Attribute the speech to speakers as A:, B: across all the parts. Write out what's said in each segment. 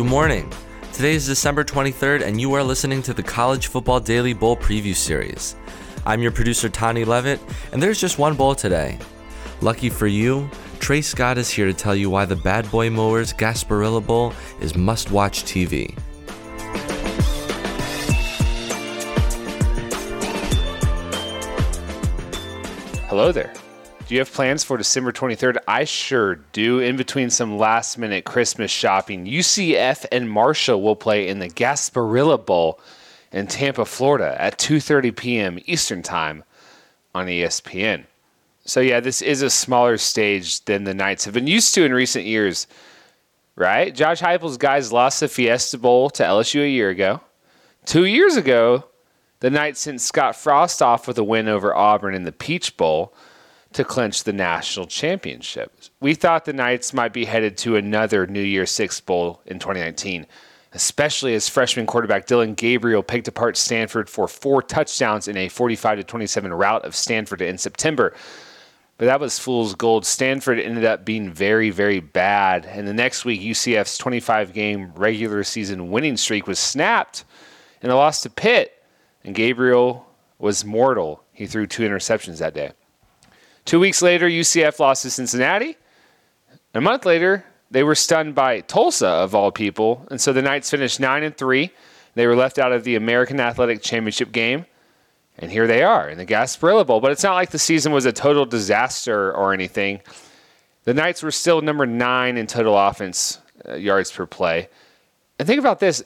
A: Good morning. Today is December 23rd, and you are listening to the College Football Daily Bowl Preview Series. I'm your producer, Tony Levitt, and there's just one bowl today. Lucky for you, Trey Scott is here to tell you why the Bad Boy Mowers Gasparilla Bowl is must watch TV.
B: Hello there. Do you have plans for December 23rd? I sure do. In between some last minute Christmas shopping, UCF and Marshall will play in the Gasparilla Bowl in Tampa, Florida at 2:30 p.m. Eastern Time on ESPN. So yeah, this is a smaller stage than the Knights have been used to in recent years. Right? Josh Heupel's guys lost the Fiesta Bowl to LSU a year ago. 2 years ago, the Knights sent Scott Frost off with a win over Auburn in the Peach Bowl to clinch the national championship. We thought the Knights might be headed to another New Year's Six Bowl in 2019, especially as freshman quarterback Dillon Gabriel picked apart Stanford for four touchdowns in a 45 to 27 rout of Stanford in September. But that was fool's gold. Stanford ended up being very, very bad. And the next week, UCF's 25 game regular season winning streak was snapped and a loss to Pitt. And Gabriel was mortal. He threw two interceptions that day. Two weeks later, UCF lost to Cincinnati. A month later, they were stunned by Tulsa, of all people, and so the Knights finished nine and three. They were left out of the American Athletic Championship game, and here they are in the Gasparilla Bowl. But it's not like the season was a total disaster or anything. The Knights were still number nine in total offense uh, yards per play. And think about this: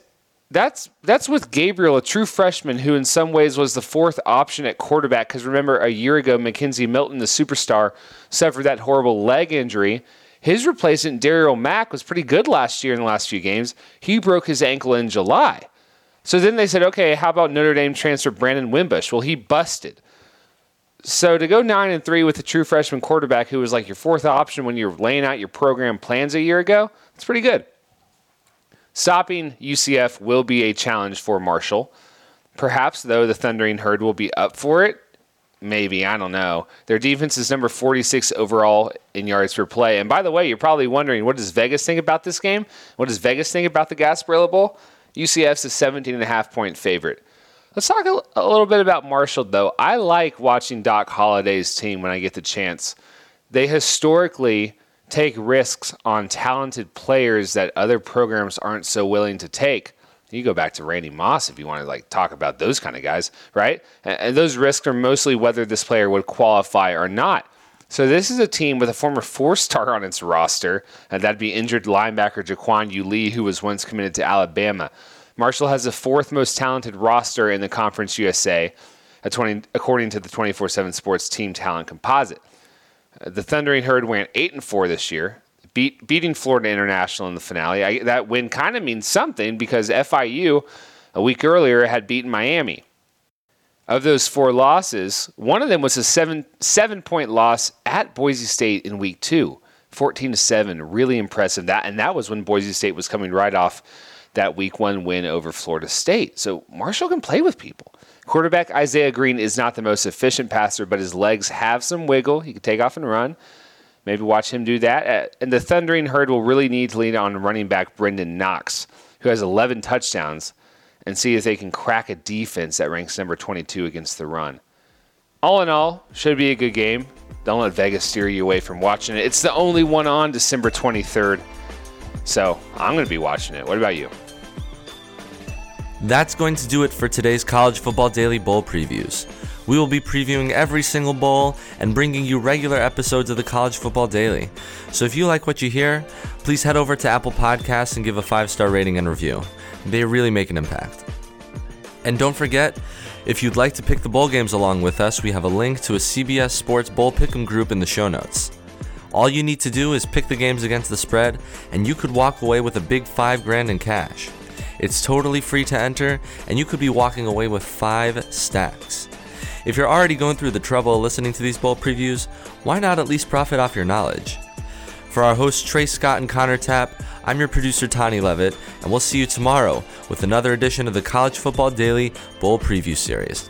B: that's that's with Gabriel, a true freshman who in some ways was the fourth option at quarterback. Because remember, a year ago, McKenzie Milton, the superstar, suffered that horrible leg injury. His replacement, Darriel Mack, was pretty good last year in the last few games. He broke his ankle in July. So then they said, okay, how about Notre Dame transfer Brandon Wimbush? Well, he busted. So to go nine and three with a true freshman quarterback who was like your fourth option when you're laying out your program plans a year ago, it's pretty good. Stopping UCF will be a challenge for Marshall. Perhaps, though, the Thundering Herd will be up for it. Maybe, I don't know. Their defense is number 46 overall in yards per play. And by the way, you're probably wondering, what does Vegas think about this game? What does Vegas think about the Gasparilla Bowl? UCF's a 17 and a half point favorite. Let's talk a, a little bit about Marshall, though. I like watching Doc Holliday's team when I get the chance. They historically take risks on talented players that other programs aren't so willing to take. You go back to Randy Moss if you want to like talk about those kind of guys, right? And, those risks are mostly whether this player would qualify or not. So this is a team with a former four-star on its roster, and that'd be injured linebacker Jaquan Lee, who was once committed to Alabama. Marshall has the fourth most talented roster in the Conference USA, according to the 247Sports Team Talent Composite. The Thundering Herd went eight and four this year, beat, beating Florida International in the finale. I, that win kind of means something because FIU a week earlier had beaten Miami. Of those four losses, one of them was a seven seven point loss at Boise State in week two. 14 to 7 really impressive that and that was when Boise State was coming right off that week 1 win over Florida State so Marshall can play with people Quarterback Isaiah Green is not the most efficient passer, but his legs have some wiggle. He can take off and run. Maybe watch him do that. Uh, and the Thundering Herd will really need to lean on running back Brenden Knox, who has 11 touchdowns, and see if they can crack a defense that ranks number 22 against the run. All in all, should be a good game. Don't let Vegas steer you away from watching it. It's the only one on December 23rd. So I'm going to be watching it. What about you?
A: That's going to do it for today's College Football Daily Bowl previews. We will be previewing every single bowl and bringing you regular episodes of the College Football Daily. So if you like what you hear, please head over to Apple Podcasts and give a five star rating and review. They really make an impact. And don't forget, if you'd like to pick the bowl games along with us, we have a link to a CBS Sports Bowl Pick'em group in the show notes. All you need to do is pick the games against the spread, and you could walk away with a big 5 grand in cash. It's totally free to enter, and you could be walking away with 5 stacks. If you're already going through the trouble of listening to these bowl previews, why not at least profit off your knowledge? For our hosts Trey Scott and Connor Tapp, I'm your producer Tony Levitt, and we'll see you tomorrow with another edition of the College Football Daily Bowl Preview Series.